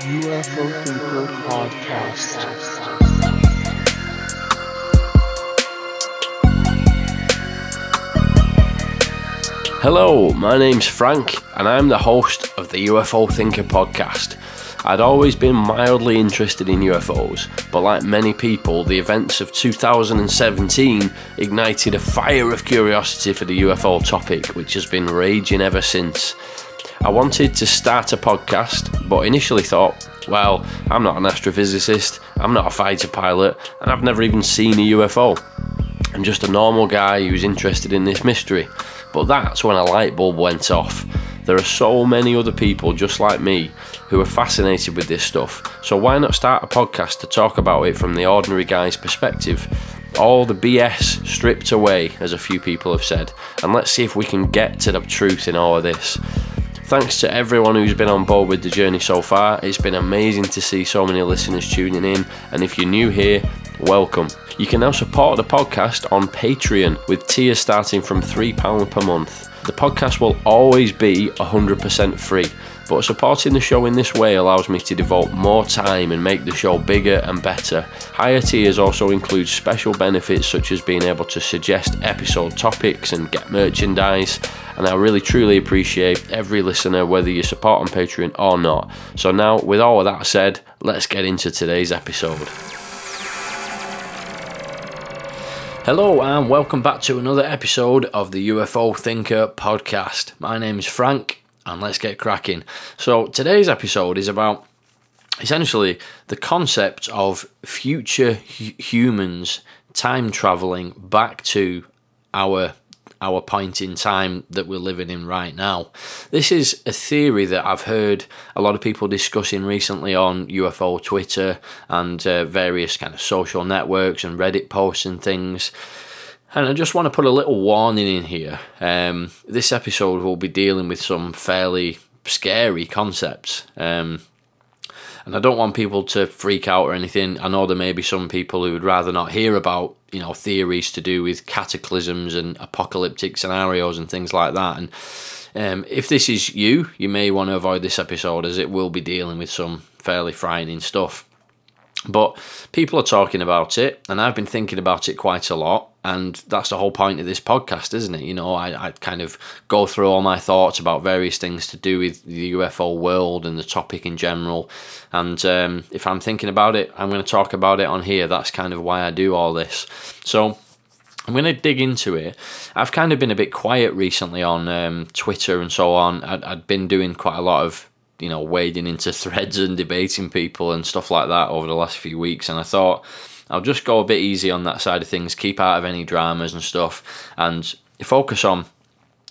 UFO Thinker Podcast. Hello, my name's Frank, and I'm the host of the UFO Thinker podcast. I'd always been mildly interested in UFOs, but like many people, the events of 2017 ignited a fire of curiosity for the UFO topic, which has been raging ever since. I wanted to start a podcast, but initially thought, well, I'm not an astrophysicist, I'm not a fighter pilot, and I've never even seen a UFO. I'm just a normal guy who's interested in this mystery. But that's when a light bulb went off. There are so many other people just like me who are fascinated with this stuff, so why not start a podcast to talk about it from the ordinary guy's perspective? All the BS stripped away, as a few people have said, and let's see if we can get to the truth in all of this. Thanks to everyone who's been on board with the journey so far. It's been amazing to see so many listeners tuning in, and if you're new here, welcome. You can now support the podcast on Patreon with tiers starting from £3 per month. The podcast will always be 100% free, but supporting the show in this way allows me to devote more time and make the show bigger and better. Higher tiers also include special benefits such as being able to suggest episode topics and get merchandise, and I really truly appreciate every listener whether you support on Patreon or not. So now, with all of that said, let's get into today's episode. Hello, and welcome back to another episode of the UFO Thinker podcast. My name is Frank, and let's get cracking. So, today's episode is about essentially the concept of future hu- humans time traveling back to our our point in time that we're living in right now. This is a theory that I've heard a lot of people discussing recently on UFO Twitter and uh, various kind of social networks and Reddit posts and things. And I just want to put a little warning in here. Um, this episode will be dealing with some fairly scary concepts. Um, and I don't want people to freak out or anything. I know there may be some people who would rather not hear about, you know, theories to do with cataclysms and apocalyptic scenarios and things like that. And um, if this is you, you may want to avoid this episode as it will be dealing with some fairly frightening stuff. But people are talking about it, and I've been thinking about it quite a lot. And that's the whole point of this podcast, isn't it? You know, I, I kind of go through all my thoughts about various things to do with the UFO world and the topic in general. And um, if I'm thinking about it, I'm going to talk about it on here. That's kind of why I do all this. So I'm going to dig into it. I've kind of been a bit quiet recently on um, Twitter and so on. I'd, I'd been doing quite a lot of you know, wading into threads and debating people and stuff like that over the last few weeks. And I thought I'll just go a bit easy on that side of things, keep out of any dramas and stuff, and focus on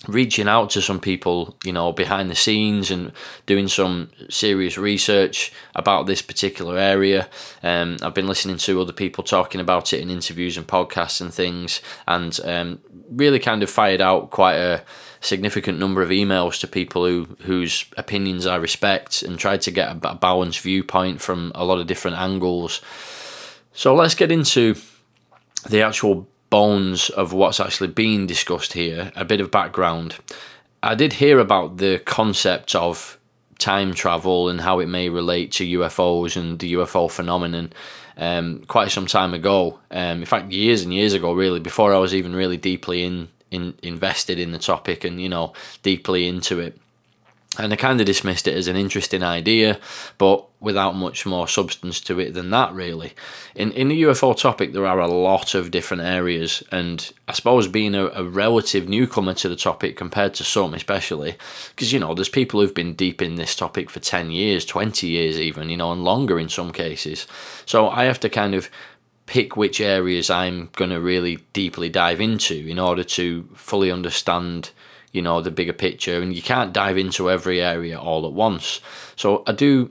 reaching out to some people, you know, behind the scenes and doing some serious research about this particular area. Um, I've been listening to other people talking about it in interviews and podcasts and things, and um, really kind of fired out quite a significant number of emails to people who whose opinions I respect and tried to get a, a balanced viewpoint from a lot of different angles. So let's get into the actual bones of what's actually being discussed here, a bit of background. I did hear about the concept of time travel and how it may relate to UFOs and the UFO phenomenon um, quite some time ago. Um, in fact, years and years ago, really, before I was even really deeply in in, invested in the topic and you know deeply into it and I kind of dismissed it as an interesting idea, but without much more substance to it than that, really. In in the UFO topic, there are a lot of different areas, and I suppose being a, a relative newcomer to the topic compared to some, especially, because you know, there's people who've been deep in this topic for 10 years, 20 years, even, you know, and longer in some cases. So I have to kind of pick which areas I'm going to really deeply dive into in order to fully understand, you know, the bigger picture. And you can't dive into every area all at once. So I do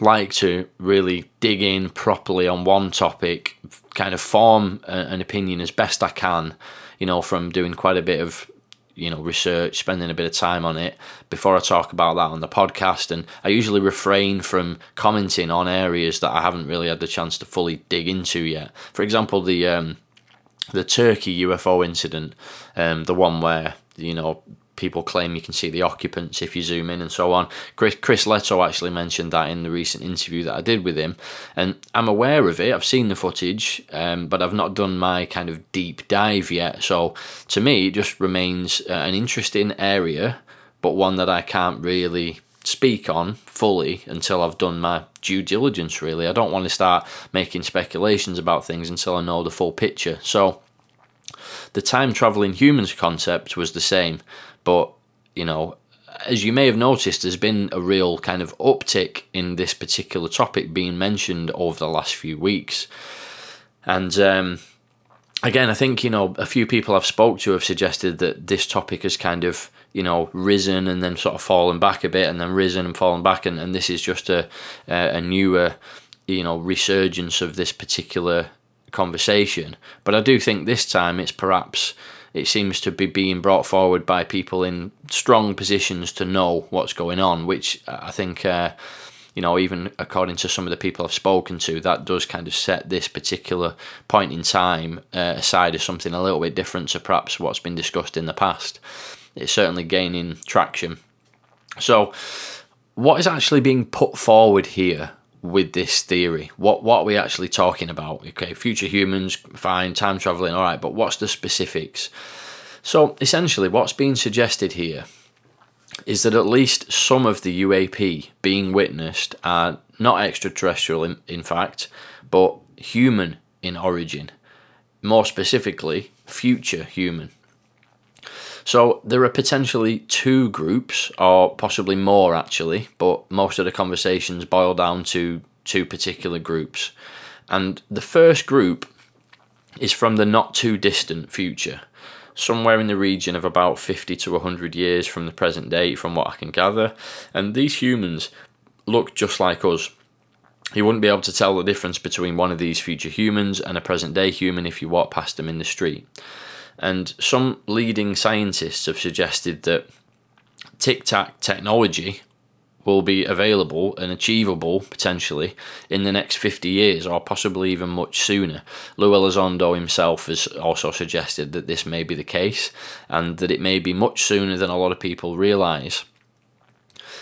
like to really dig in properly on one topic, kind of form an opinion as best I can, you know, from doing quite a bit of you know research spending a bit of time on it before i talk about that on the podcast and i usually refrain from commenting on areas that i haven't really had the chance to fully dig into yet for example the um, the turkey ufo incident um, the one where you know people claim you can see the occupants if you zoom in and so on. Chris, Chris Lehto actually mentioned that in the recent interview that I did with him, and I'm aware of it. I've seen the footage, um, but I've not done my kind of deep dive yet. So to me, it just remains uh, an interesting area, but one that I can't really speak on fully until I've done my due diligence, really. I don't want to start making speculations about things until I know the full picture. So, the time traveling humans concept was the same, but you know, as you may have noticed, there's been a real kind of uptick in this particular topic being mentioned over the last few weeks. And um, again, I think you know a few people I've spoke to have suggested that this topic has kind of you know risen and then sort of fallen back a bit and then risen and fallen back and, and this is just a a newer you know resurgence of this particular conversation but i do think this time it's perhaps it seems to be being brought forward by people in strong positions to know what's going on which i think uh, you know, even according to some of the people I've spoken to, that does kind of set this particular point in time uh, aside as something a little bit different to perhaps what's been discussed in the past it's certainly gaining traction. So, what is actually being put forward here with this theory? What what are we actually talking about? Okay, future humans, fine, time traveling, all right, but what's the specifics? So, essentially, what's being suggested here is that at least some of the UAP being witnessed are not extraterrestrial, in, in fact, but human in origin. More specifically, future human. So there are potentially two groups, or possibly more actually, but most of the conversations boil down to two particular groups. And the first group is from the not too distant future, somewhere in the region of about 50 to 100 years from the present day, from what I can gather. And these humans look just like us. You wouldn't be able to tell the difference between one of these future humans and a present day human if you walk past them in the street. And some leading scientists have suggested that tic tac technology will be available and achievable potentially in the next 50 years or possibly even much sooner. Lou Elizondo himself has also suggested that this may be the case and that it may be much sooner than a lot of people realise.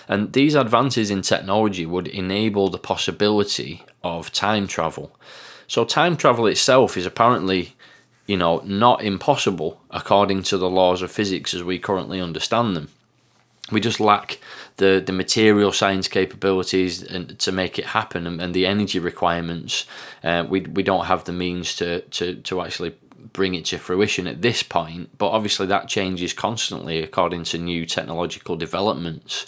And these advances in technology would enable the possibility of time travel. So, time travel itself is apparently you know, not impossible according to the laws of physics as we currently understand them. We just lack the, the material science capabilities and to make it happen and, and the energy requirements. Uh, we, we don't have the means to, to, to actually bring it to fruition at this point, but obviously that changes constantly according to new technological developments.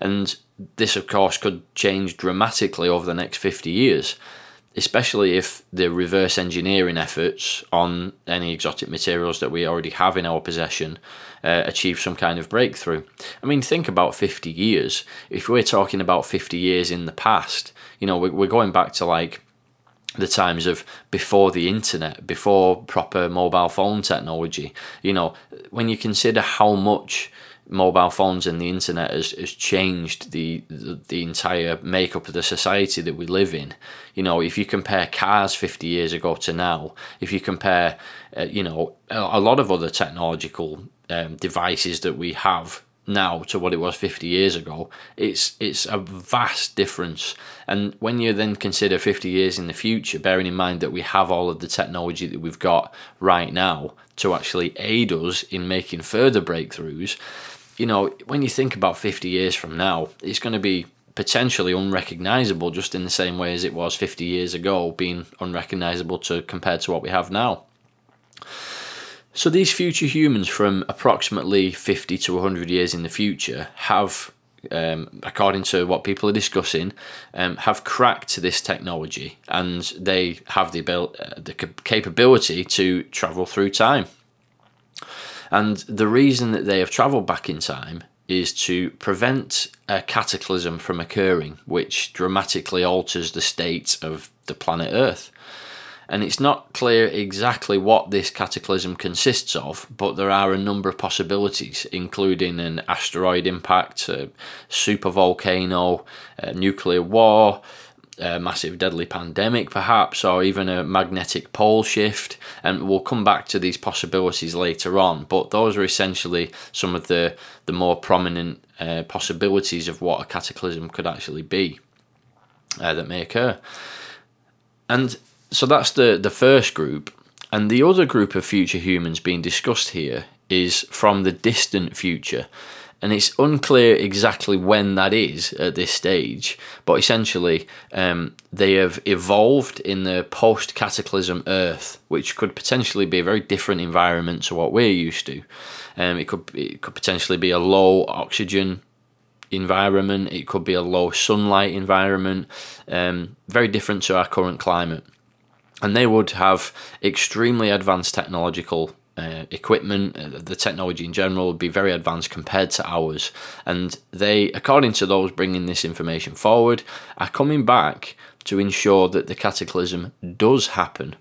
And this, of course, could change dramatically over the next 50 years especially if the reverse engineering efforts on any exotic materials that we already have in our possession uh, achieve some kind of breakthrough. I mean, think about 50 years. If we're talking about 50 years in the past, you know, we're going back to like the times of before the internet, before proper mobile phone technology. You know, when you consider how much mobile phones and the internet has, has changed the, the, the entire makeup of the society that we live in. You know, if you compare cars 50 years ago to now, if you compare, uh, you know, a, a, lot of other technological um, devices that we have now to what it was 50 years ago, it's it's a vast difference. And when you then consider 50 years in the future, bearing in mind that we have all of the technology that we've got right now to actually aid us in making further breakthroughs, you know, when you think about 50 years from now, it's going to be potentially unrecognizable just in the same way as it was 50 years ago being unrecognizable to compared to what we have now. So these future humans from approximately 50 to 100 years in the future have um, according to what people are discussing, um, have cracked this technology and they have the, abil- uh, the capability to travel through time. And the reason that they have travelled back in time is to prevent a cataclysm from occurring, which dramatically alters the state of the planet Earth. And it's not clear exactly what this cataclysm consists of, but there are a number of possibilities, including an asteroid impact, a supervolcano, a nuclear war, a massive deadly pandemic, perhaps, or even a magnetic pole shift. And we'll come back to these possibilities later on. But those are essentially some of the, the more prominent uh, possibilities of what a cataclysm could actually be uh, that may occur. And so that's the, the first group. And the other group of future humans being discussed here is from the distant future and it's unclear exactly when that is at this stage. But essentially, um, they have evolved in the post cataclysm Earth, which could potentially be a very different environment to what we're used to. Um, it could it could potentially be a low oxygen environment. It could be a low sunlight environment. Um, very different to our current climate. And they would have extremely advanced technological uh, equipment, uh, the technology in general would be very advanced compared to ours. And they, according to those bringing this information forward, are coming back to ensure that the cataclysm does happen.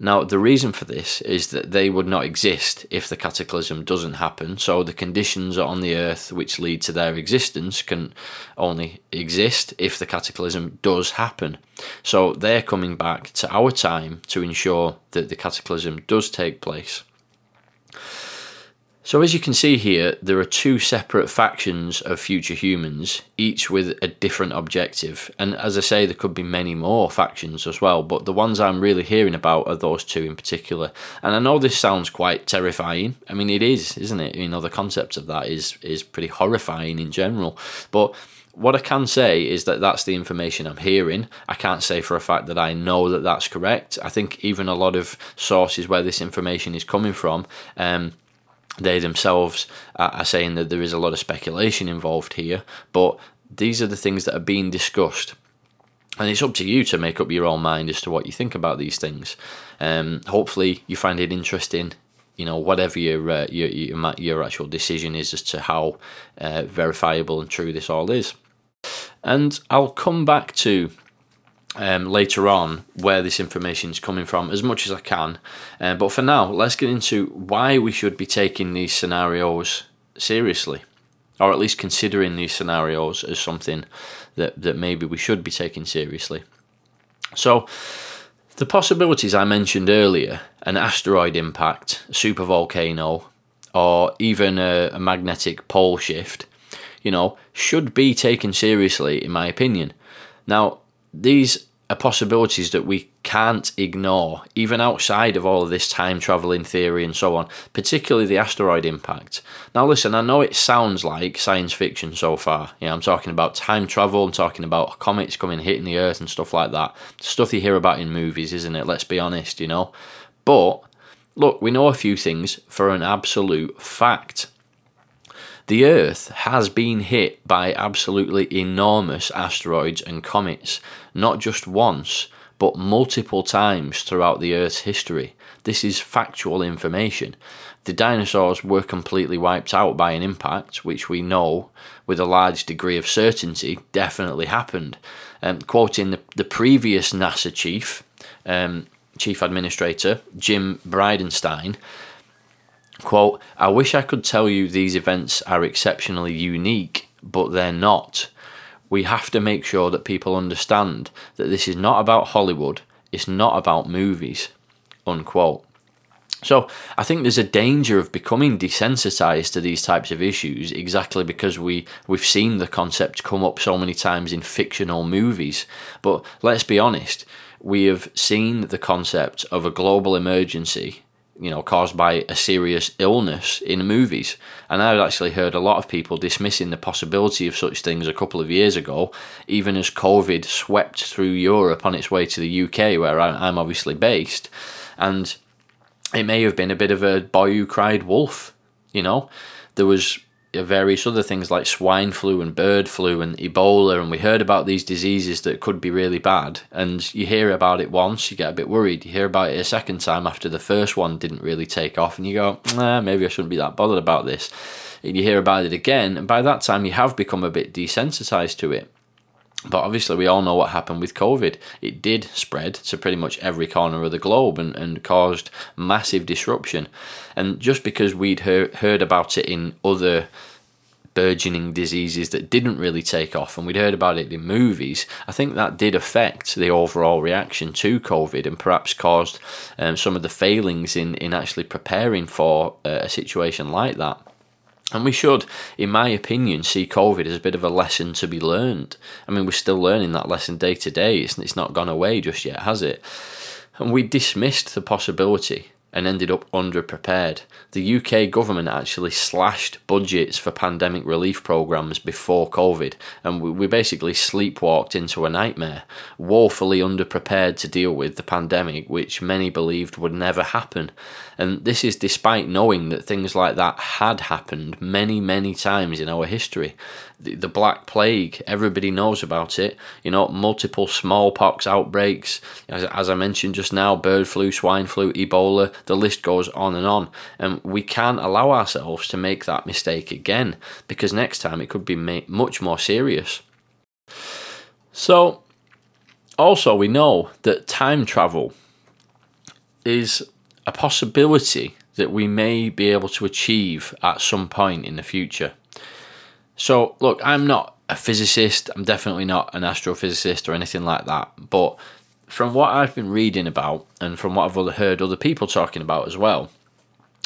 Now, the reason for this is that they would not exist if the cataclysm doesn't happen. So, the conditions on the earth which lead to their existence can only exist if the cataclysm does happen. So, they're coming back to our time to ensure that the cataclysm does take place. So, as you can see here, there are two separate factions of future humans, each with a different objective. And as I say, there could be many more factions as well, but the ones I'm really hearing about are those two in particular. And I know this sounds quite terrifying. I mean, it is, isn't it? You know, the concept of that is, is pretty horrifying in general. But what I can say is that that's the information I'm hearing. I can't say for a fact that I know that that's correct. I think even a lot of sources where this information is coming from, um, they themselves are saying that there is a lot of speculation involved here, but these are the things that are being discussed. And it's up to you to make up your own mind as to what you think about these things. Um, hopefully, you find it interesting. You know, whatever your uh, your, your, your actual decision is as to how uh, verifiable and true this all is. And I'll come back to um, later on where this information is coming from as much as I can. Uh, but for now, let's get into why we should be taking these scenarios seriously, or at least considering these scenarios as something that, that maybe we should be taking seriously. So, the possibilities I mentioned earlier an asteroid impact, a supervolcano, or even a, a magnetic pole shift you know, should be taken seriously, in my opinion. Now, these are possibilities that we can't ignore, even outside of all of this time traveling theory and so on, particularly the asteroid impact. Now, listen, I know it sounds like science fiction so far. Yeah, I'm talking about time travel, I'm talking about comets coming hitting the Earth and stuff like that. Stuff you hear about in movies, isn't it? Let's be honest, you know. But look, we know a few things for an absolute fact. The Earth has been hit by absolutely enormous asteroids and comets, not just once, but multiple times throughout the Earth's history. This is factual information. The dinosaurs were completely wiped out by an impact, which we know with a large degree of certainty definitely happened. Um, quoting the, the previous NASA chief, um, chief administrator, Jim Bridenstine, Quote, I wish I could tell you these events are exceptionally unique, but they're not. We have to make sure that people understand that this is not about Hollywood, it's not about movies. Unquote. So I think there's a danger of becoming desensitized to these types of issues exactly because we we've seen the concept come up so many times in fictional movies. But let's be honest, we have seen the concept of a global emergency you know, caused by a serious illness in movies. And I've actually heard a lot of people dismissing the possibility of such things a couple of years ago, even as COVID swept through Europe on its way to the UK, where I'm obviously based. And it may have been a bit of a boy who cried wolf, you know. There was various other things like swine flu and bird flu and Ebola, and we heard about these diseases that could be really bad. And you hear about it once, you get a bit worried. You hear about it a second time after the first one didn't really take off, and you go, nah, maybe I shouldn't be that bothered about this. And you hear about it again, and by that time you have become a bit desensitized to it. But obviously, we all know what happened with COVID. It did spread to pretty much every corner of the globe and, and caused massive disruption. And just because we'd heard, heard about it in other burgeoning diseases that didn't really take off, and we'd heard about it in movies, I think that did affect the overall reaction to COVID and perhaps caused um, some of the failings in, in actually preparing for uh, a situation like that. And we should, in my opinion, see COVID as a bit of a lesson to be learned. I mean, we're still learning that lesson day to day. It's, it's not gone away just yet, has it? And we dismissed the possibility and ended up underprepared. The UK government actually slashed budgets for pandemic relief programs before COVID, and we basically sleepwalked into a nightmare, woefully underprepared to deal with the pandemic, which many believed would never happen. And this is despite knowing that things like that had happened many, many times in our history. The, Black Plague, everybody knows about it. You know, multiple smallpox outbreaks, as, as I mentioned just now, bird flu, swine flu, Ebola, the list goes on and on. And we can't allow ourselves to make that mistake again because next time it could be much more serious. So, also, we know that time travel is a possibility that we may be able to achieve at some point in the future. So, look, I'm not a physicist, I'm definitely not an astrophysicist or anything like that, but from what I've been reading about and from what I've heard other people talking about as well,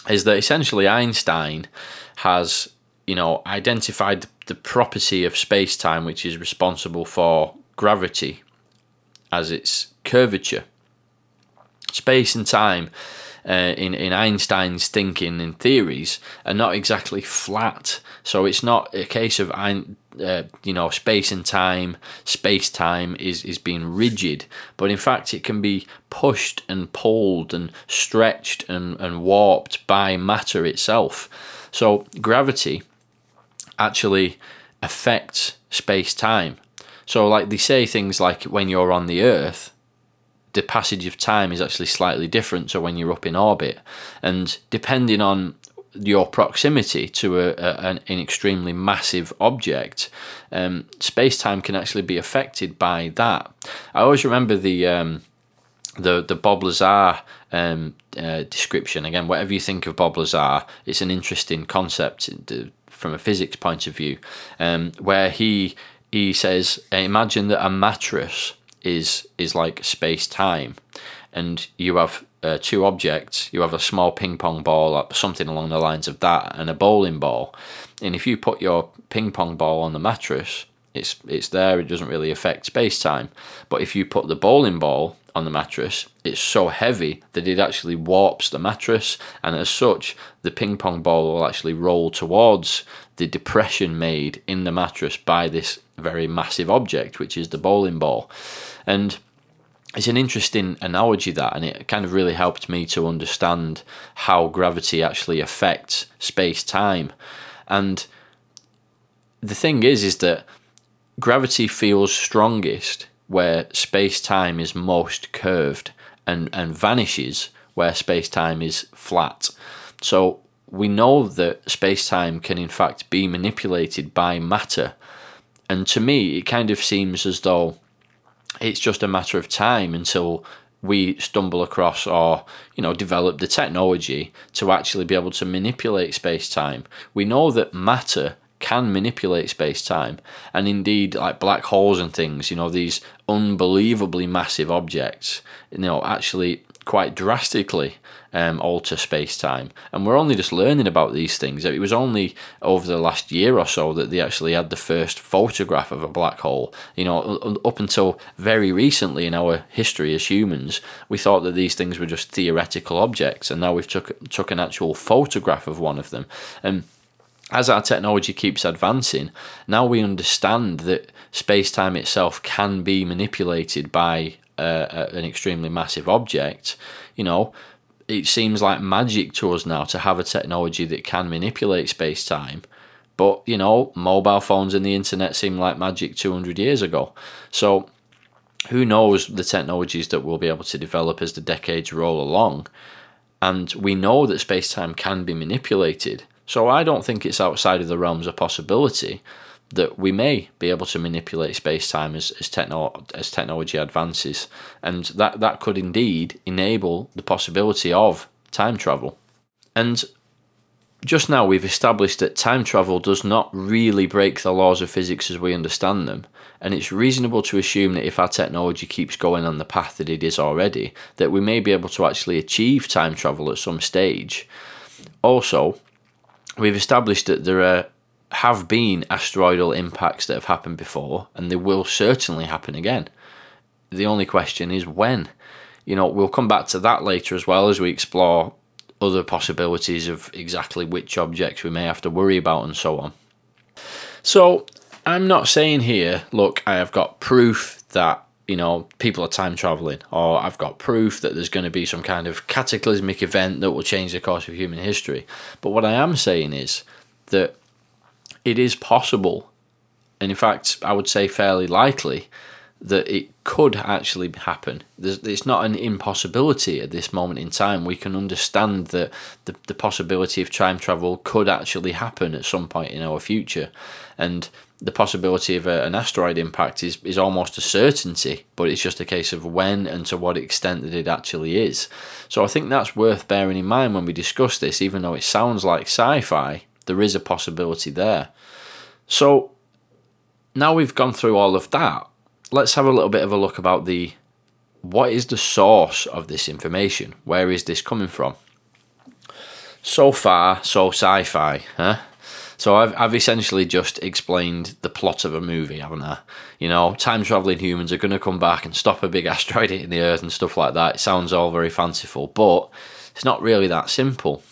is that essentially Einstein has, you know, identified the property of space time which is responsible for gravity as its curvature. Space and time uh, in in Einstein's thinking and theories are not exactly flat. So it's not a case of uh, you know space and time, space time is is being rigid, but in fact it can be pushed and pulled and stretched and and warped by matter itself. So gravity actually affects space time. So like they say things like when you're on the Earth the passage of time is actually slightly different to when you're up in orbit. And depending on your proximity to a, a, an, an, extremely massive object, um, space time can actually be affected by that. I always remember the um, the the Bob Lazar um, uh, description. Again, whatever you think of Bob Lazar, it's an interesting concept from a physics point of view, um, where he he says, imagine that a mattress is is like space time, and you have uh, two objects. You have a small ping pong ball, something along the lines of that, and a bowling ball. And if you put your ping pong ball on the mattress, it's it's there. It doesn't really affect space time. But if you put the bowling ball on the mattress, it's so heavy that it actually warps the mattress, and as such, the ping pong ball will actually roll towards the depression made in the mattress by this very massive object, which is the bowling ball. And it's an interesting analogy that, and it kind of really helped me to understand how gravity actually affects space time. And the thing is, is that gravity feels strongest where space time is most curved and, and vanishes where space time is flat. So we know that space time can, in fact, be manipulated by matter. And to me, it kind of seems as though it's just a matter of time until we stumble across or you know develop the technology to actually be able to manipulate space time we know that matter can manipulate space time and indeed like black holes and things you know these unbelievably massive objects you know actually quite drastically um, alter space time. And we're only just learning about these things. It was only over the last year or so that they actually had the first photograph of a black hole. You know, up until very recently in our history as humans, we thought that these things were just theoretical objects, and now we've took took an actual photograph of one of them. And as our technology keeps advancing, now we understand that space time itself can be manipulated by an extremely massive object, you know, it seems like magic to us now to have a technology that can manipulate space time. But, you know, mobile phones and the internet seem like magic 200 years ago. So, who knows the technologies that we'll be able to develop as the decades roll along. And we know that space time can be manipulated. So, I don't think it's outside of the realms of possibility that we may be able to manipulate space time as as, techno- as technology advances, and that that could indeed enable the possibility of time travel. And just now we've established that time travel does not really break the laws of physics as we understand them, and it's reasonable to assume that if our technology keeps going on the path that it is already, that we may be able to actually achieve time travel at some stage. Also, we've established that there are have been asteroidal impacts that have happened before, and they will certainly happen again. The only question is when. You know, we'll come back to that later as well as we explore other possibilities of exactly which objects we may have to worry about and so on. So, I'm not saying here, look, I have got proof that, you know, people are time traveling, or I've got proof that there's going to be some kind of cataclysmic event that will change the course of human history. But what I am saying is that it is possible, and in fact, I would say fairly likely, that it could actually happen. There's, it's not an impossibility at this moment in time. We can understand that the, the possibility of time travel could actually happen at some point in our future. And the possibility of a, an asteroid impact is, is almost a certainty, but it's just a case of when and to what extent that it actually is. So I think that's worth bearing in mind when we discuss this, even though it sounds like sci fi, there is a possibility there. So now we've gone through all of that, let's have a little bit of a look about the what is the source of this information? Where is this coming from? So far, so sci fi, huh? So I've, I've essentially just explained the plot of a movie, haven't I? You know, time traveling humans are going to come back and stop a big asteroid hitting the Earth and stuff like that. It sounds all very fanciful, but it's not really that simple.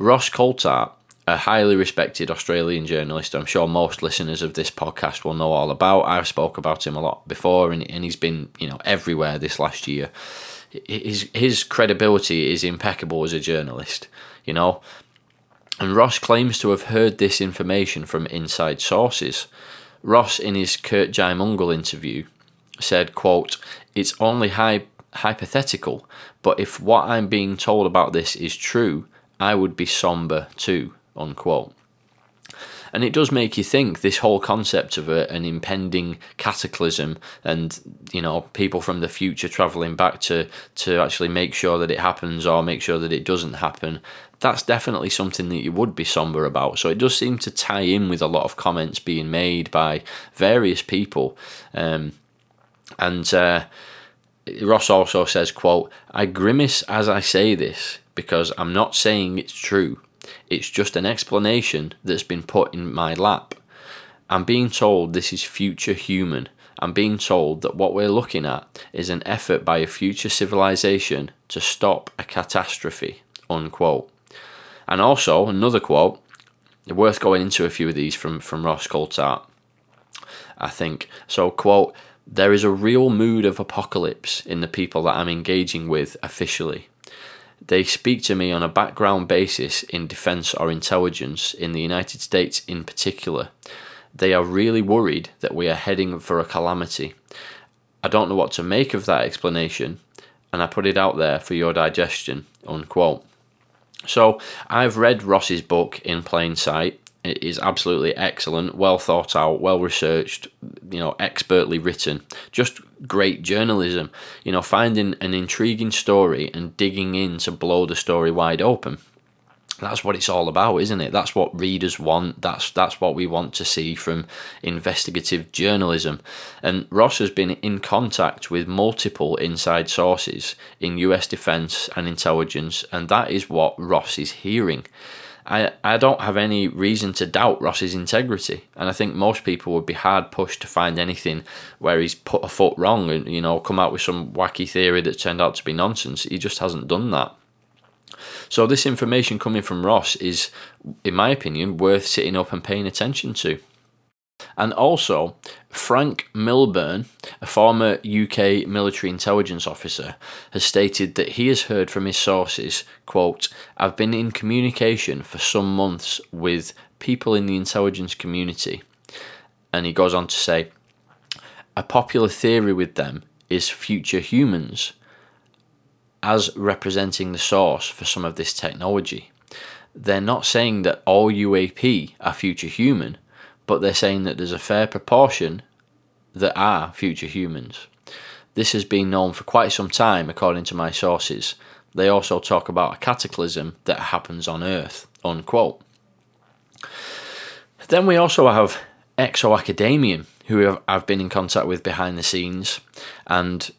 Ross Coulthart a highly respected Australian journalist. I'm sure most listeners of this podcast will know all about. I've spoke about him a lot before, and, and he's been you know everywhere this last year. His his credibility is impeccable as a journalist, you know. And Ross claims to have heard this information from inside sources. Ross, in his Kurt Jaimungal interview, said, "quote It's only hy- hypothetical, but if what I'm being told about this is true." I would be somber too unquote. And it does make you think this whole concept of a, an impending cataclysm and, you know, people from the future traveling back to, to actually make sure that it happens or make sure that it doesn't happen. That's definitely something that you would be somber about. So it does seem to tie in with a lot of comments being made by various people. Um, and uh, Ross also says, quote, I grimace as I say this because I'm not saying it's true. It's just an explanation that's been put in my lap. I'm being told this is future human. I'm being told that what we're looking at is an effort by a future civilization to stop a catastrophe. Unquote. And also, another quote, worth going into a few of these from, from Ross Coulthart, I think. So, quote, there is a real mood of apocalypse in the people that I'm engaging with officially. They speak to me on a background basis in defense or intelligence in the United States in particular. They are really worried that we are heading for a calamity. I don't know what to make of that explanation, and I put it out there for your digestion. Unquote. So I've read Ross's book in plain sight. It is absolutely excellent, well thought out, well researched, you know, expertly written. Just great journalism. You know, finding an intriguing story and digging in to blow the story wide open. That's what it's all about, isn't it? That's what readers want. That's that's what we want to see from investigative journalism. And Ross has been in contact with multiple inside sources in US defense and intelligence, and that is what Ross is hearing. I, I don't have any reason to doubt Ross's integrity. And I think most people would be hard pushed to find anything where he's put a foot wrong and, you know, come out with some wacky theory that turned out to be nonsense. He just hasn't done that. So this information coming from Ross is, in my opinion, worth sitting up and paying attention to. And also, Frank Milburn, a former UK military intelligence officer, has stated that he has heard from his sources, quote, I've been in communication for some months with people in the intelligence community. And he goes on to say, a popular theory with them is future humans as representing the source for some of this technology. They're not saying that all UAP are future human, but they're saying that there's a fair proportion that are future humans. This has been known for quite some time, according to my sources, They also talk about a cataclysm that happens on Earth, unquote. Then we also have Exo Academian, who I've been in contact with behind the scenes, and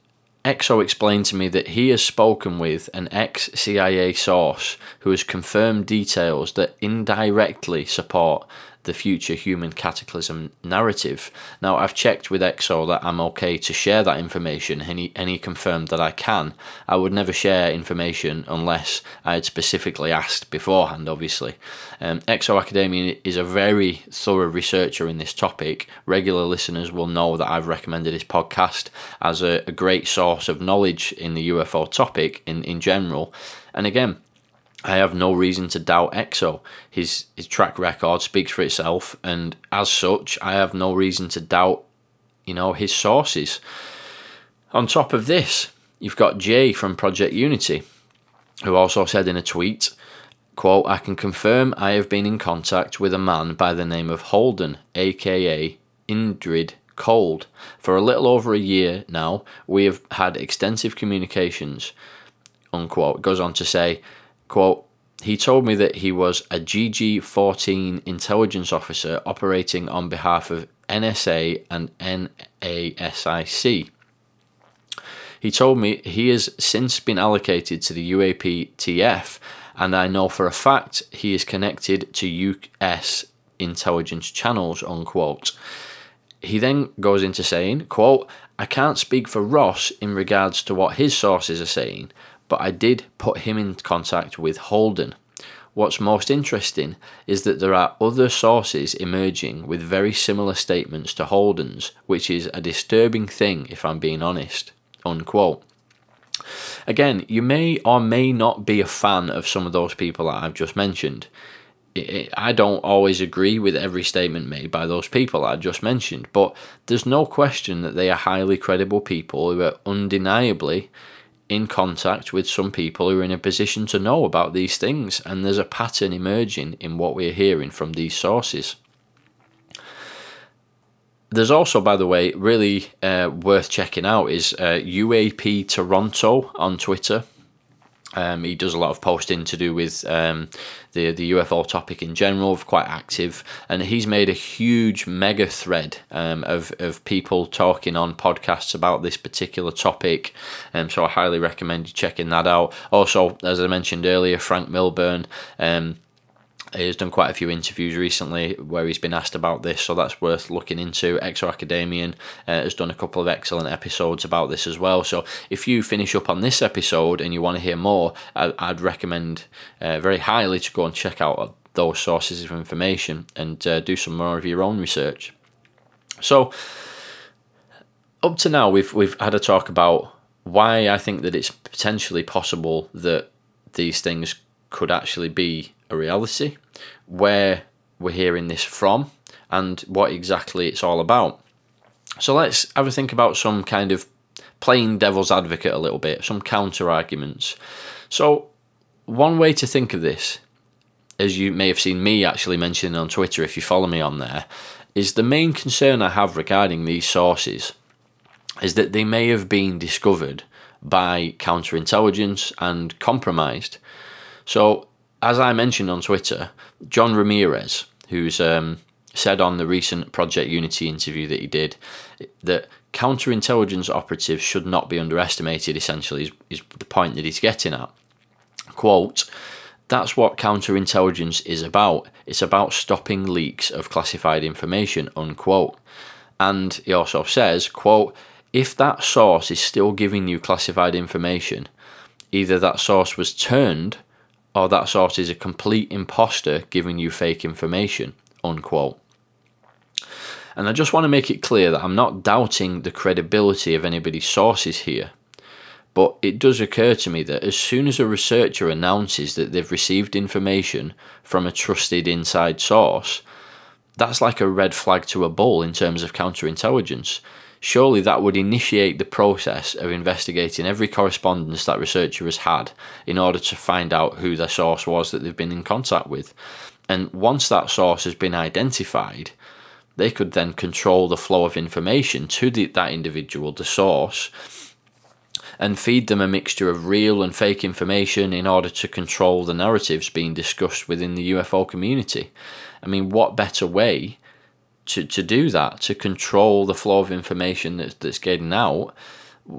Exo explained to me that he has spoken with an ex CIA source who has confirmed details that indirectly support the future human cataclysm narrative. Now, I've checked with EXO that I'm okay to share that information, and he, and he confirmed that I can. I would never share information unless I had specifically asked beforehand, obviously. Um, EXO Academian is a very thorough researcher in this topic. Regular listeners will know that I've recommended his podcast as a, a great source of knowledge in the UFO topic in, in general. And again, I have no reason to doubt EXO. His his track record speaks for itself, and as such, I have no reason to doubt, you know, his sources. On top of this, you've got Jay from Project Unity, who also said in a tweet, quote, I can confirm I have been in contact with a man by the name of Holden, aka Indrid Cold. For a little over a year now, we have had extensive communications, unquote. It goes on to say, Quote, he told me that he was a GG 14 intelligence officer operating on behalf of NSA and NASIC. He told me he has since been allocated to the UAPTF, and I know for a fact he is connected to US intelligence channels, unquote. He then goes into saying, quote, I can't speak for Ross in regards to what his sources are saying, but I did put him in contact with Holden. What's most interesting is that there are other sources emerging with very similar statements to Holden's, which is a disturbing thing if I'm being honest. Unquote. Again, you may or may not be a fan of some of those people that I've just mentioned. I don't always agree with every statement made by those people I just mentioned, but there's no question that they are highly credible people who are undeniably in contact with some people who are in a position to know about these things, and there's a pattern emerging in what we're hearing from these sources. There's also, by the way, really uh, worth checking out is uh, UAP Toronto on Twitter. Um, he does a lot of posting to do with um, the the UFO topic in general, quite active, and he's made a huge mega thread um, of of people talking on podcasts about this particular topic. Um, so I highly recommend you checking that out. Also, as I mentioned earlier, Frank Milburn. Um, He's done quite a few interviews recently where he's been asked about this, so that's worth looking into. Exo Academian uh, has done a couple of excellent episodes about this as well. So if you finish up on this episode and you want to hear more, I, would recommend uh, very highly to go and check out those sources of information and uh, do some more of your own research. So up to now, we've we've had a talk about why I think that it's potentially possible that these things could actually be a reality, where we're hearing this from, and what exactly it's all about. So let's have a think about some kind of playing devil's advocate a little bit, some counter arguments. So, one way to think of this, as you may have seen me actually mentioning on Twitter if you follow me on there, is the main concern I have regarding these sources is that they may have been discovered by counterintelligence and compromised. So, as I mentioned on Twitter, John Ramirez, who's um, said on the recent Project Unity interview that he did that counterintelligence operatives should not be underestimated, essentially, is, is the point that he's getting at. Quote, that's what counterintelligence is about. It's about stopping leaks of classified information, unquote. And he also says, quote, if that source is still giving you classified information, either that source was turned or that source is a complete imposter giving you fake information, unquote. And I just want to make it clear that I'm not doubting the credibility of anybody's sources here. But it does occur to me that as soon as a researcher announces that they've received information from a trusted inside source, that's like a red flag to a bull in terms of counterintelligence surely that would initiate the process of investigating every correspondence that researcher has had in order to find out who their source was that they've been in contact with. And once that source has been identified, they could then control the flow of information to the, that individual, the source, and feed them a mixture of real and fake information in order to control the narratives being discussed within the UFO community. I mean, what better way to, to do that, to control the flow of information that's, that's getting out?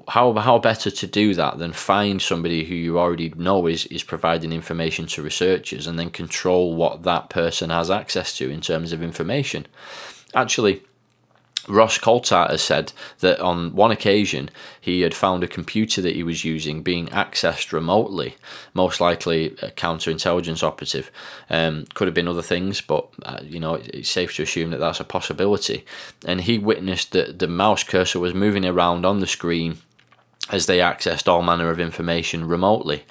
How, how better to do that than find somebody who you already know is, is providing information to researchers and then control what that person has access to in terms of information? Actually, Ross Coulthart has said that on one occasion he had found a computer that he was using being accessed remotely, most likely a counterintelligence operative. Um, could have been other things, but uh, you know it's safe to assume that that's a possibility. And he witnessed that the mouse cursor was moving around on the screen as they accessed all manner of information remotely.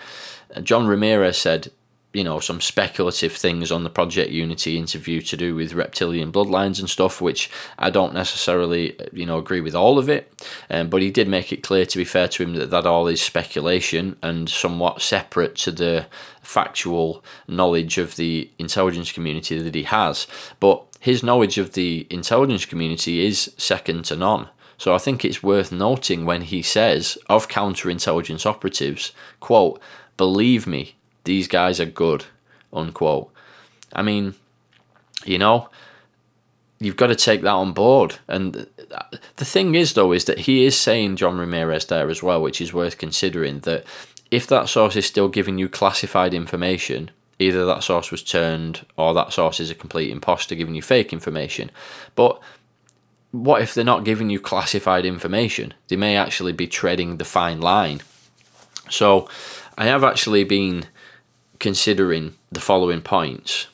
John Ramirez said you know some speculative things on the Project Unity interview to do with reptilian bloodlines and stuff, which I don't necessarily you know agree with all of it. Um, but he did make it clear, to be fair to him, that that all is speculation and somewhat separate to the factual knowledge of the intelligence community that he has. But his knowledge of the intelligence community is second to none. So I think it's worth noting when he says of counterintelligence operatives, quote, believe me, these guys are good, unquote. I mean, you know, you've got to take that on board. And the thing is, though, is that he is saying John Ramirez there as well, which is worth considering that if that source is still giving you classified information, either that source was turned or that source is a complete imposter giving you fake information. But what if they're not giving you classified information? They may actually be treading the fine line. So I have actually been considering the following points.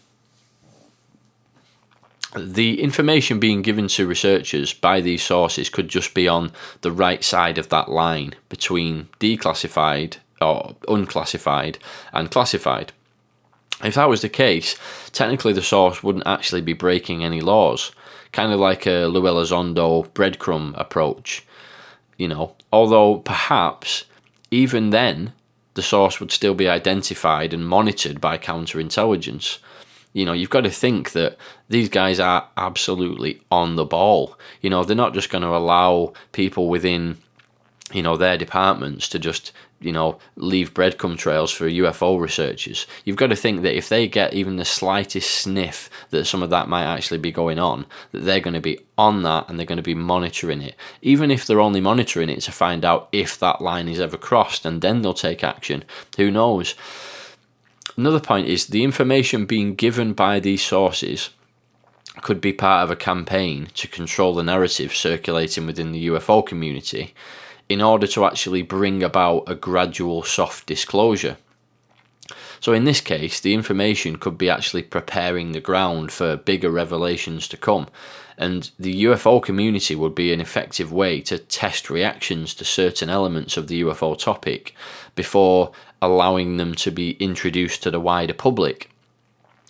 The information being given to researchers by these sources could just be on the right side of that line between declassified or unclassified and classified. If that was the case, technically the source wouldn't actually be breaking any laws, kind of like a Lou Elizondo breadcrumb approach. You know, although perhaps even then the source would still be identified and monitored by counterintelligence. You know, you've got to think that these guys are absolutely on the ball. You know, they're not just going to allow people within, you know, their departments to just you know, leave breadcrumb trails for UFO researchers. You've got to think that if they get even the slightest sniff that some of that might actually be going on, that they're going to be on that and they're going to be monitoring it. Even if they're only monitoring it to find out if that line is ever crossed and then they'll take action. Who knows? Another point is the information being given by these sources could be part of a campaign to control the narrative circulating within the UFO community in order to actually bring about a gradual soft disclosure. So, in this case, the information could be actually preparing the ground for bigger revelations to come, and the UFO community would be an effective way to test reactions to certain elements of the UFO topic before allowing them to be introduced to the wider public.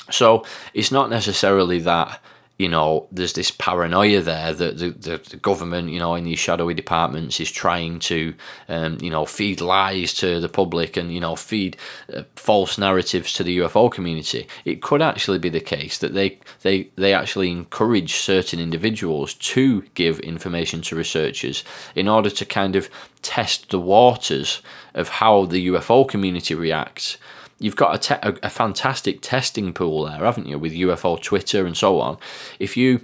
So, it's not necessarily that you know, there's this paranoia there that the, the, the, government, you know, in these shadowy departments is trying to, um, you know, feed lies to the public and, you know, feed uh, false narratives to the UFO community. It could actually be the case that they, they, they actually encourage certain individuals to give information to researchers in order to kind of test the waters of how the UFO community reacts you've got a, te- a, fantastic testing pool there, haven't you, with UFO Twitter and so on. If you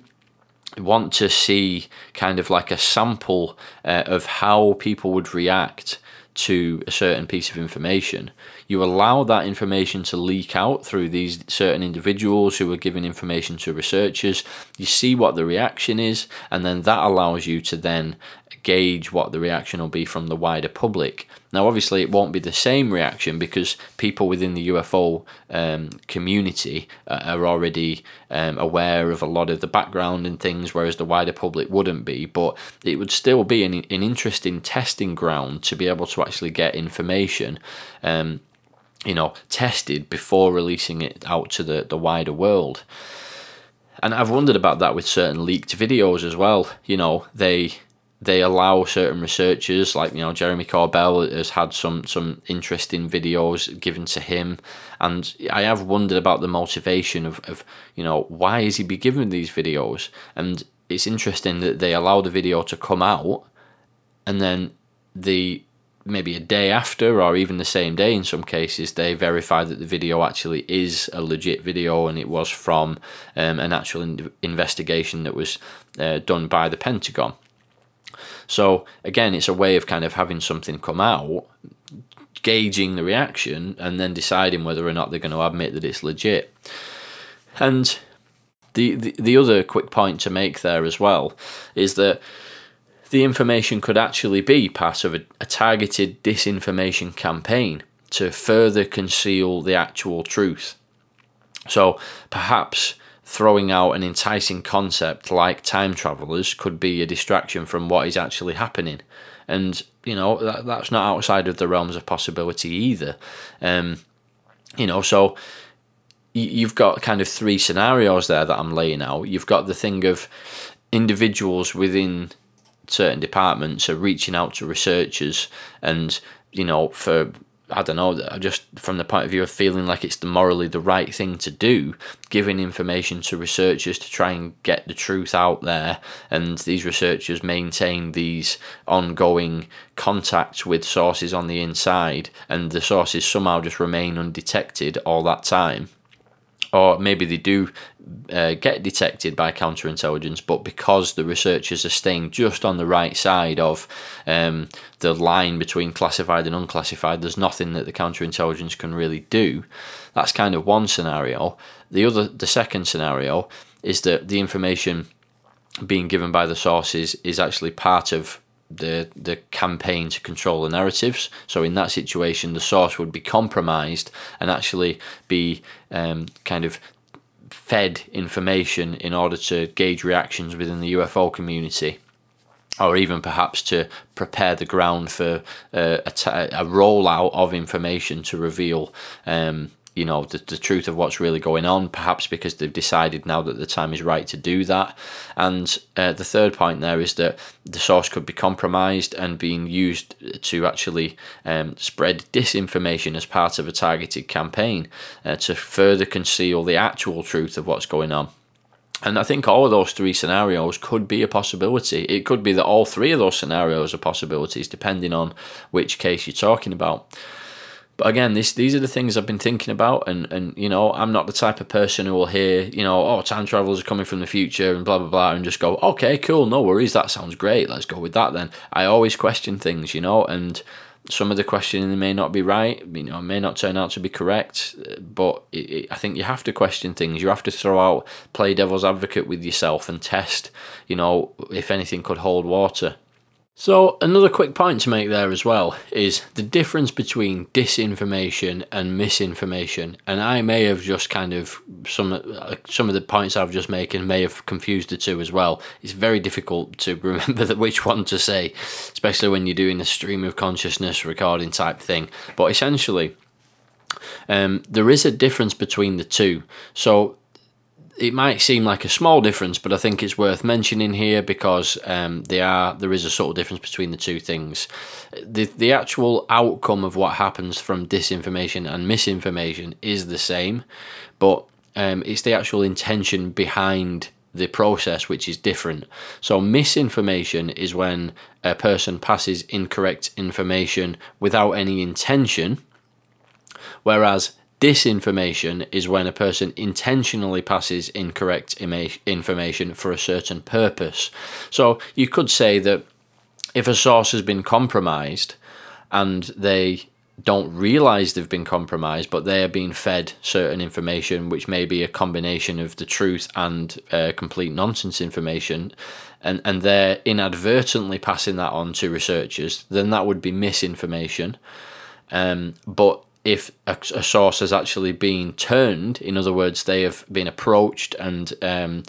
want to see kind of like a sample uh, of how people would react to a certain piece of information, you allow that information to leak out through these certain individuals who are giving information to researchers. You see what the reaction is, and then that allows you to then gauge what the reaction will be from the wider public. Now, obviously, it won't be the same reaction because people within the UFO um, community uh, are already um, aware of a lot of the background and things, whereas the wider public wouldn't be. But it would still be an, an interesting testing ground to be able to actually get information. Um, you know, tested before releasing it out to the, the wider world. And I've wondered about that with certain leaked videos as well. You know, they they allow certain researchers, like you know Jeremy Corbell has had some some interesting videos given to him, and I have wondered about the motivation of, of you know why is he be given these videos, and it's interesting that they allow the video to come out, and then the maybe a day after or even the same day in some cases they verify that the video actually is a legit video and it was from um, an actual in- investigation that was uh, done by the Pentagon. So again, it's a way of kind of having something come out, gauging the reaction, and then deciding whether or not they're going to admit that it's legit. And the, the, the other quick point to make there as well is that the information could actually be part of a, a targeted disinformation campaign to further conceal the actual truth. So perhaps throwing out an enticing concept like time travelers could be a distraction from what is actually happening. And, you know, that, that's not outside of the realms of possibility either. Um, you know, so you've got kind of three scenarios there that I'm laying out. You've got the thing of individuals within certain departments are reaching out to researchers and, you know, for I don't know, just from the point of view of feeling like it's the morally the right thing to do, giving information to researchers to try and get the truth out there, and these researchers maintain these ongoing contacts with sources on the inside, and the sources somehow just remain undetected all that time. Or maybe they do uh, get detected by counterintelligence, but because the researchers are staying just on the right side of um, the line between classified and unclassified, there's nothing that the counterintelligence can really do. That's kind of one scenario. The other, the second scenario, is that the information being given by the sources is actually part of the the campaign to control the narratives. So in that situation, the source would be compromised and actually be um, kind of fed information in order to gauge reactions within the UFO community. Or even perhaps to prepare the ground for uh, a, t- a rollout of information to reveal um, you know the, the truth of what's really going on perhaps because they've decided now that the time is right to do that and uh, the third point there is that the source could be compromised and being used to actually um, spread disinformation as part of a targeted campaign uh, to further conceal the actual truth of what's going on and I think all of those three scenarios could be a possibility. It could be that all three of those scenarios are possibilities, depending on which case you're talking about. But again, this these are the things I've been thinking about, and and you know, I'm not the type of person who will hear, you know, oh, time travelers are coming from the future and blah blah blah, and just go, okay, cool, no worries, that sounds great, let's go with that then. I always question things, you know, and some of the questioning may not be right, you know, may not turn out to be correct, but it, it, I think you have to question things. You have to throw out, play devil's advocate with yourself, and test, you know, if anything could hold water. So, another quick point to make there as well is the difference between disinformation and misinformation. And I may have just kind of some some of the points I've just making may have confused the two as well. It's very difficult to remember which one to say, especially when you're doing a stream of consciousness recording type thing. But essentially, um, there is a difference between the two. So it might seem like a small difference, but I think it's worth mentioning here because um, they are there is a subtle difference between the two things. The the actual outcome of what happens from disinformation and misinformation is the same, but um, it's the actual intention behind the process which is different. So misinformation is when a person passes incorrect information without any intention, whereas Disinformation is when a person intentionally passes incorrect ima- information for a certain purpose. So you could say that if a source has been compromised and they don't realize they've been compromised, but they are being fed certain information, which may be a combination of the truth and uh, complete nonsense information, and, and they're inadvertently passing that on to researchers, then that would be misinformation. Um, but if a, a, source has actually been turned, in other words, they have been approached and, um,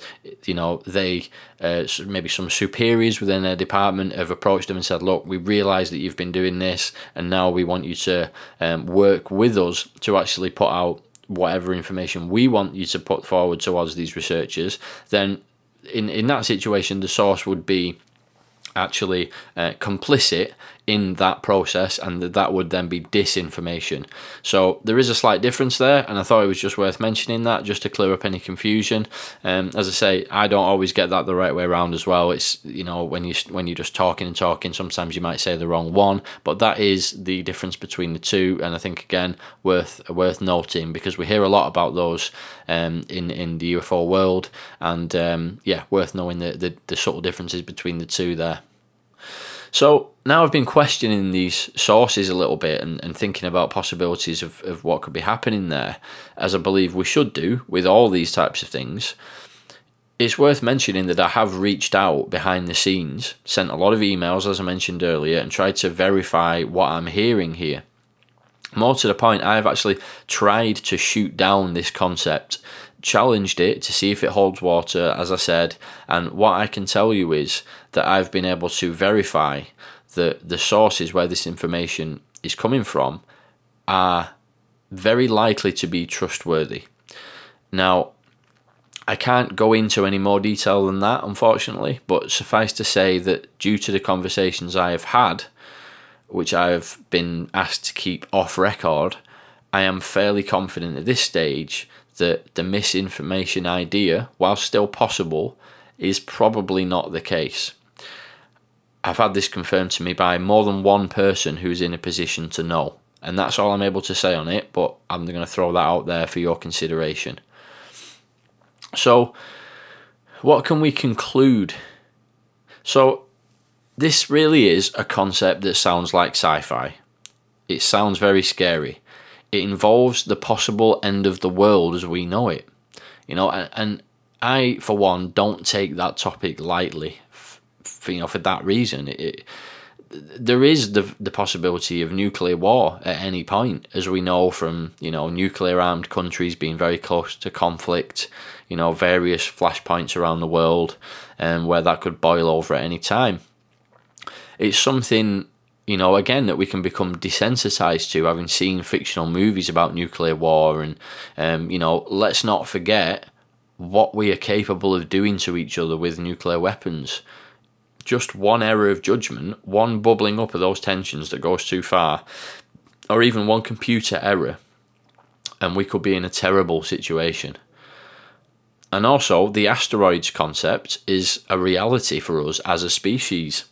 you know, they, uh, maybe some superiors within their department have approached them and said, look, we realise that you've been doing this and now we want you to um, work with us to actually put out whatever information we want you to put forward towards these researchers, then in, in that situation, the source would be actually uh, complicit in that process and that that would then be disinformation. So there is a slight difference there and I thought it was just worth mentioning that just to clear up any confusion. Um, as I say, I don't always get that the right way around as well. It's you know when you when you're just talking and talking, sometimes you might say the wrong one, but that is the difference between the two and I think again worth worth noting because we hear a lot about those um, in in the UFO world and um, yeah, worth knowing the, the the subtle differences between the two there. So now I've been questioning these sources a little bit and, and thinking about possibilities of, of what could be happening there, as I believe we should do with all these types of things. It's worth mentioning that I have reached out behind the scenes, sent a lot of emails, as I mentioned earlier, and tried to verify what I'm hearing here. More to the point, I've actually tried to shoot down this concept, challenged it to see if it holds water, as I said, and what I can tell you is that I've been able to verify that the sources where this information is coming from are very likely to be trustworthy. Now, I can't go into any more detail than that, unfortunately, but suffice to say that due to the conversations I have had, which I've been asked to keep off record, I am fairly confident at this stage that the misinformation idea, while still possible, is probably not the case. I've had this confirmed to me by more than one person who's in a position to know. And that's all I'm able to say on it, but I'm going to throw that out there for your consideration. So, what can we conclude? So, this really is a concept that sounds like sci fi. It sounds very scary. It involves the possible end of the world as we know it. You know, and, and I, for one, don't take that topic lightly for, you know for that reason. It, it, there is the the possibility of nuclear war at any point, as we know from you know nuclear armed countries being very close to conflict. You know various flashpoints around the world, and um, where that could boil over at any time. It's something you know again that we can become desensitized to, having seen fictional movies about nuclear war, and um, you know let's not forget what we are capable of doing to each other with nuclear weapons just one error of judgment, one bubbling up of those tensions that goes too far, or even one computer error, and we could be in a terrible situation. And also, the asteroids concept is a reality for us as a species.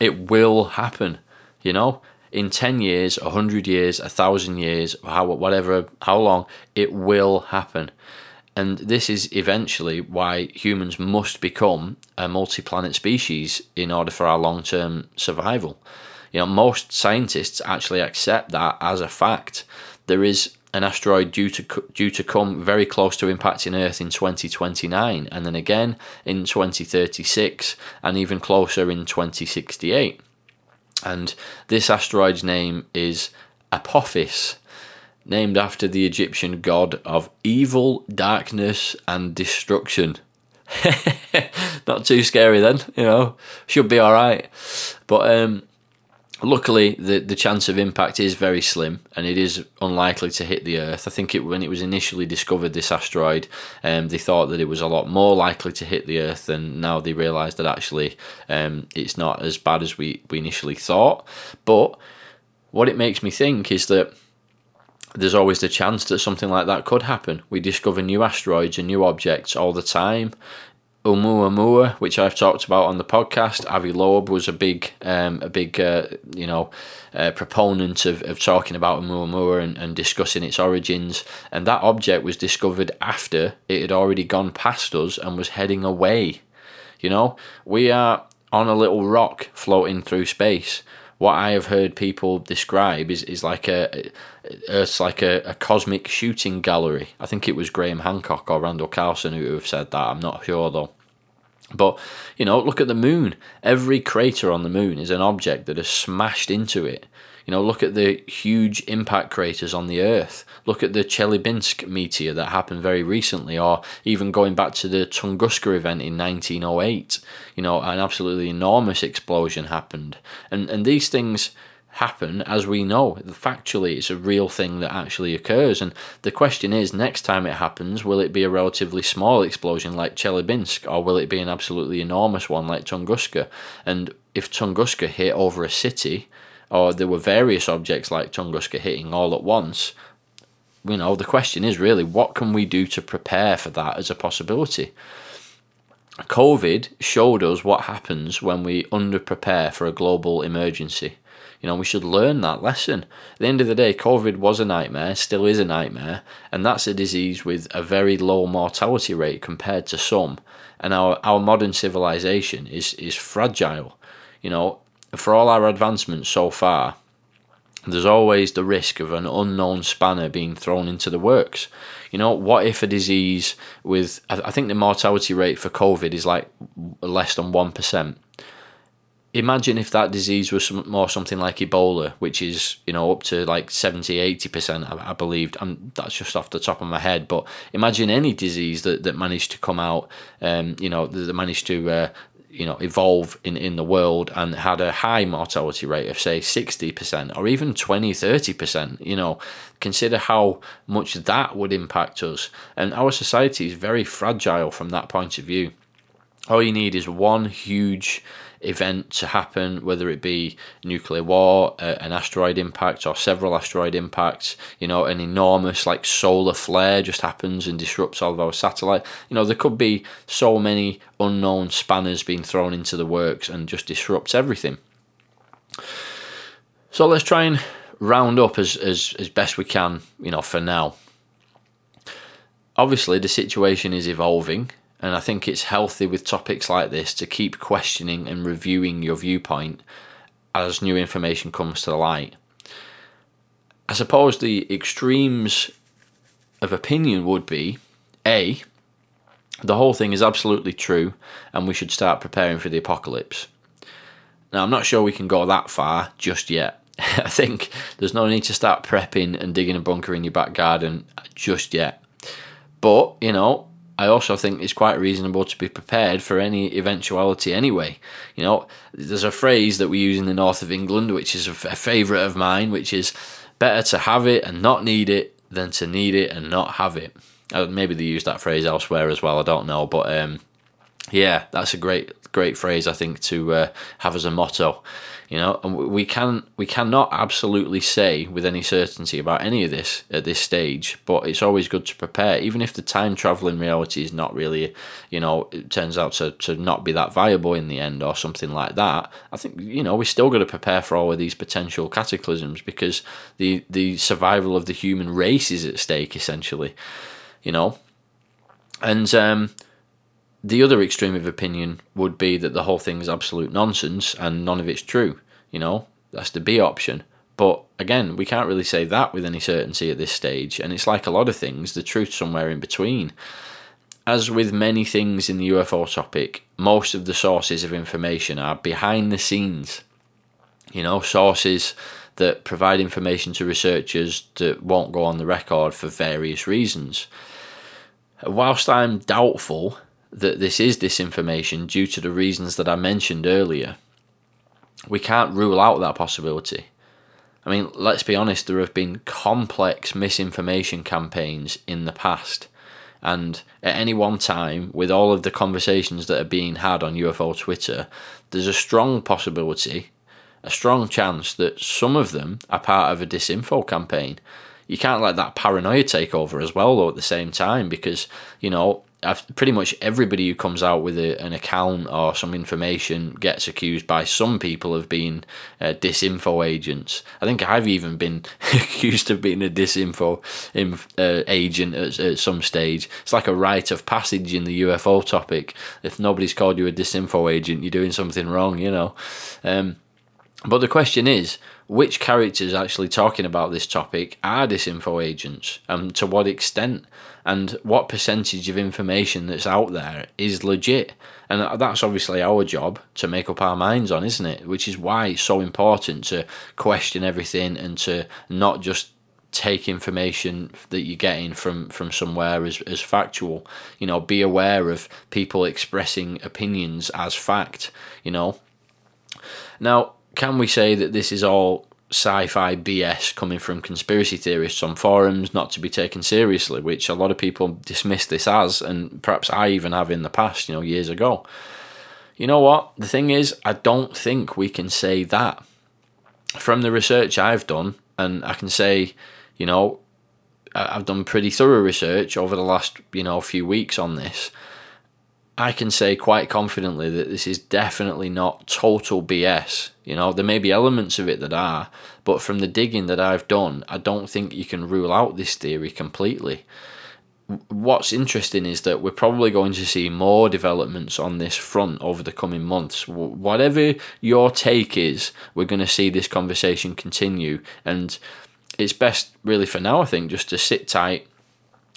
It will happen, you know, in 10 years, 100 years, 1,000 years, how, whatever, how long, it will happen. And this is eventually why humans must become a multi planet species in order for our long term survival. You know, most scientists actually accept that as a fact. There is an asteroid due to due to come very close to impacting Earth in 2029, and then again in 2036, and even closer in 2068. And this asteroid's name is Apophis, named after the Egyptian god of evil, darkness, and destruction. Not too scary then, you know. Should be all right. But um, luckily, the the chance of impact is very slim, and it is unlikely to hit the Earth. I think it when it was initially discovered, this asteroid, um, they thought that it was a lot more likely to hit the Earth, and now they realise that actually um, it's not as bad as we we initially thought. But what it makes me think is that there's always the chance that something like that could happen. We discover new asteroids and new objects all the time. Oumuamua, which I've talked about on the podcast, Avi Loeb was a big, um, a big, uh, you know, uh, proponent of, of talking about Oumuamua and, and discussing its origins. And that object was discovered after it had already gone past us and was heading away. You know, we are on a little rock floating through space what I have heard people describe is, is like a it's like a, a cosmic shooting gallery. I think it was Graham Hancock or Randall Carlson who have said that. I'm not sure though. But you know, look at the moon. Every crater on the moon is an object that has smashed into it. You know, look at the huge impact craters on the Earth. Look at the Chelyabinsk meteor that happened very recently, or even going back to the Tunguska event in 1908. You know, an absolutely enormous explosion happened, and and these things happen as we know. Factually, it's a real thing that actually occurs. And the question is next time it happens, will it be a relatively small explosion like Chelyabinsk or will it be an absolutely enormous one like Tunguska? And if Tunguska hit over a city, or there were various objects like Tunguska hitting all at once, you know, the question is really what can we do to prepare for that as a possibility? COVID showed us what happens when we under prepare for a global emergency. You know, we should learn that lesson. At the end of the day, COVID was a nightmare, still is a nightmare, and that's a disease with a very low mortality rate compared to some. And our, our modern civilization is, is fragile. You know, for all our advancements so far, there's always the risk of an unknown spanner being thrown into the works. You know, what if a disease with, I think the mortality rate for COVID is like less than 1%. Imagine if that disease was more something like Ebola, which is, you know, up to like 70, 80%, I, I believe. And that's just off the top of my head. But imagine any disease that, that managed to come out, um, you know, that managed to uh, you know evolve in in the world and had a high mortality rate of say 60% or even 20 30% you know consider how much that would impact us and our society is very fragile from that point of view all you need is one huge event to happen, whether it be nuclear war, uh, an asteroid impact, or several asteroid impacts. You know, an enormous like solar flare just happens and disrupts all of our satellite. You know, there could be so many unknown spanners being thrown into the works and just disrupts everything. So let's try and round up as, as, as best we can, you know, for now. Obviously, the situation is evolving and I think it's healthy with topics like this to keep questioning and reviewing your viewpoint as new information comes to light. I suppose the extremes of opinion would be A, the whole thing is absolutely true and we should start preparing for the apocalypse. Now, I'm not sure we can go that far just yet. I think there's no need to start prepping and digging a bunker in your back garden just yet. But, you know, I also think it's quite reasonable to be prepared for any eventuality anyway. You know, there's a phrase that we use in the north of England, which is a, favourite of mine, which is better to have it and not need it than to need it and not have it. Uh, maybe they use that phrase elsewhere as well, I don't know. But um, yeah, that's a great, great phrase, I think, to uh, have as a motto you know and we can we cannot absolutely say with any certainty about any of this at this stage but it's always good to prepare even if the time traveling reality is not really you know it turns out to, to not be that viable in the end or something like that. I think you know we're still going to prepare for all of these potential cataclysms because the the survival of the human race is at stake essentially you know? And um the other extreme of opinion would be that the whole thing is absolute nonsense and none of it's true. You know, that's the B option. But again, we can't really say that with any certainty at this stage. And it's like a lot of things, the truth somewhere in between. As with many things in the UFO topic, most of the sources of information are behind the scenes. You know, sources that provide information to researchers that won't go on the record for various reasons. Whilst I'm doubtful that this is disinformation due to the reasons that I mentioned earlier, we can't rule out that possibility. I mean, let's be honest, there have been complex misinformation campaigns in the past. And at any one time, with all of the conversations that are being had on UFO Twitter, there's a strong possibility, a strong chance that some of them are part of a disinfo campaign. You can't let that paranoia take over as well, though, at the same time, because, you know, pretty much everybody who comes out with a, an account or some information gets accused by some people of being uh, disinfo agents. I think I've even been accused of being a disinfo uh, agent at, at, some stage. It's like a rite of passage in the UFO topic. If nobody's called you a disinfo agent, you're doing something wrong, you know. Um, but the question is, which characters actually talking about this topic are disinfo agents, and to what extent? and what percentage of information that's out there is legit. And that's obviously our job to make up our minds on, isn't it? Which is why it's so important to question everything and to not just take information that you're getting from from somewhere as, as factual you know be aware of people expressing opinions as fact you know now can we say that this is all sci-fi BS coming from conspiracy theorists on forums not to be taken seriously, which a lot of people dismiss this as, and perhaps I even have in the past, you know, years ago. You know what? The thing is, I don't think we can say that. From the research I've done, and I can say, you know, I've done pretty thorough research over the last, you know, few weeks on this. I can say quite confidently that this is definitely not total BS. You know, there may be elements of it that are, but from the digging that I've done, I don't think you can rule out this theory completely. What's interesting is that we're probably going to see more developments on this front over the coming months. Whatever your take is, we're going to see this conversation continue. And it's best, really, for now, I think, just to sit tight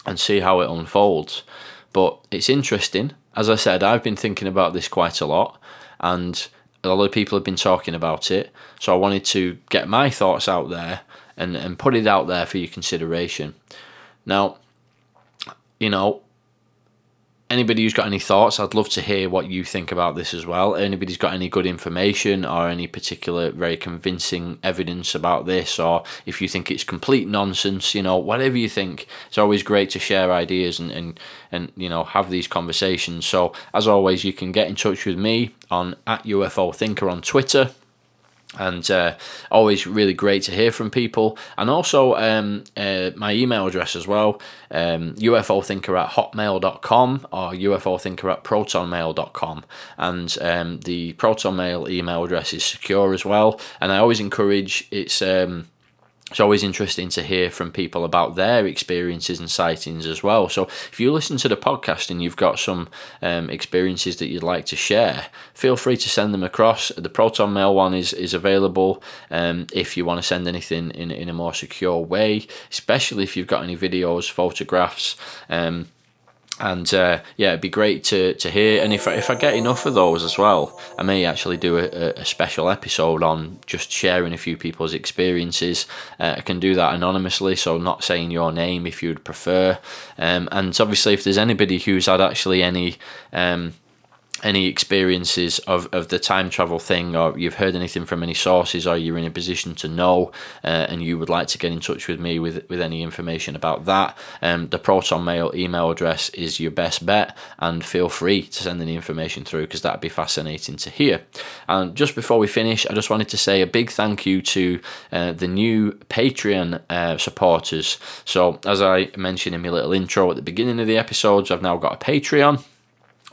and see how it unfolds. But it's interesting as I said, I've been thinking about this quite a lot, and a lot of people have been talking about it. So I wanted to get my thoughts out there and, and put it out there for your consideration. Now, you know, anybody who's got any thoughts, I'd love to hear what you think about this as well. Anybody's got any good information or any particular very convincing evidence about this, or if you think it's complete nonsense, you know, whatever you think, it's always great to share ideas and, and, and you know, have these conversations. So, as always, you can get in touch with me on at UFO Thinker on Twitter and uh, always really great to hear from people. And also um, uh, my email address as well um, ufothinker at hotmail.com or ufothinker at protonmail.com and um, the proton mail email address is secure as well. And i always encourage it's um, it's always interesting to hear from people about their experiences and sightings as well. So, if you listen to the podcast and you've got some um, experiences that you'd like to share, feel free to send them across. The Proton Mail one is is available um, if you want to send anything in in a more secure way, especially if you've got any videos, photographs. Um, and uh, yeah, it'd be great to, to hear. And if I, if I get enough of those as well, I may actually do a, a special episode on just sharing a few people's experiences. Uh, I can do that anonymously, so not saying your name if you'd prefer. Um, and obviously, if there's anybody who's had actually any um, any experiences of, of the time travel thing, or you've heard anything from any sources, or you're in a position to know, uh, and you would like to get in touch with me with, with any information about that, um, the Proton Mail email address is your best bet, and feel free to send any information through because that'd be fascinating to hear. And just before we finish, I just wanted to say a big thank you to uh, the new Patreon uh, supporters. So, as I mentioned in my little intro at the beginning of the episodes, I've now got a Patreon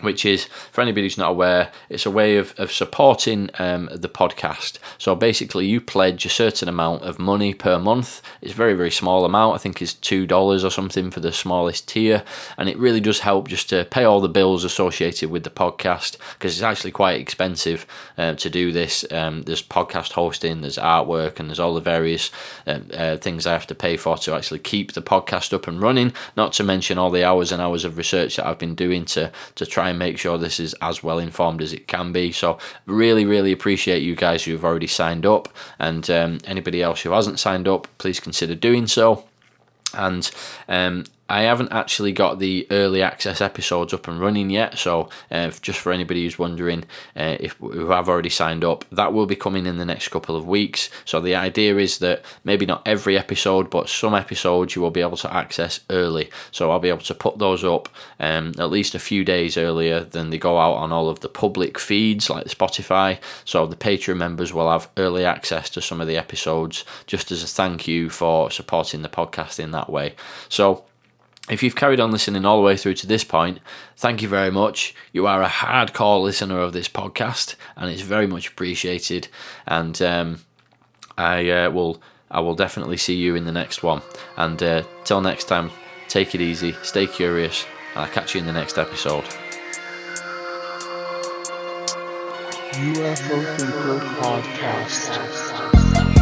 which is for anybody who's not aware it's a way of, of supporting um, the podcast. So basically you pledge a certain amount of money per month. It's a very very small amount. I think it's two dollars or something for the smallest tier. And it really does help just to pay all the bills associated with the podcast because it's actually quite expensive uh, to do this. Um, there's podcast hosting there's artwork and there's all the various uh, uh, things i have to pay for to actually keep the podcast up and running. Not to mention all the hours and hours of research that i've been doing to to try try and make sure this is as well informed as it can be. So, really, really appreciate you guys who have already signed up, and um, anybody else who hasn't signed up, please consider doing so. And um, I haven't actually got the early access episodes up and running yet, so uh, just for anybody who's wondering uh, if who have already signed up, that will be coming in the next couple of weeks. So the idea is that maybe not every episode, but some episodes you will be able to access early. So I'll be able to put those up um, at least a few days earlier than they go out on all of the public feeds like Spotify. So the Patreon members will have early access to some of the episodes just as a thank you for supporting the podcast in that way. So if you've carried on listening all the way through to this point, thank you very much. You are a hardcore listener of this podcast, and it's very much appreciated. And um, I uh, will, I will definitely see you in the next one. And uh, till next time, take it easy, stay curious, and I'll catch you in the next episode. UFO Thinker Podcast.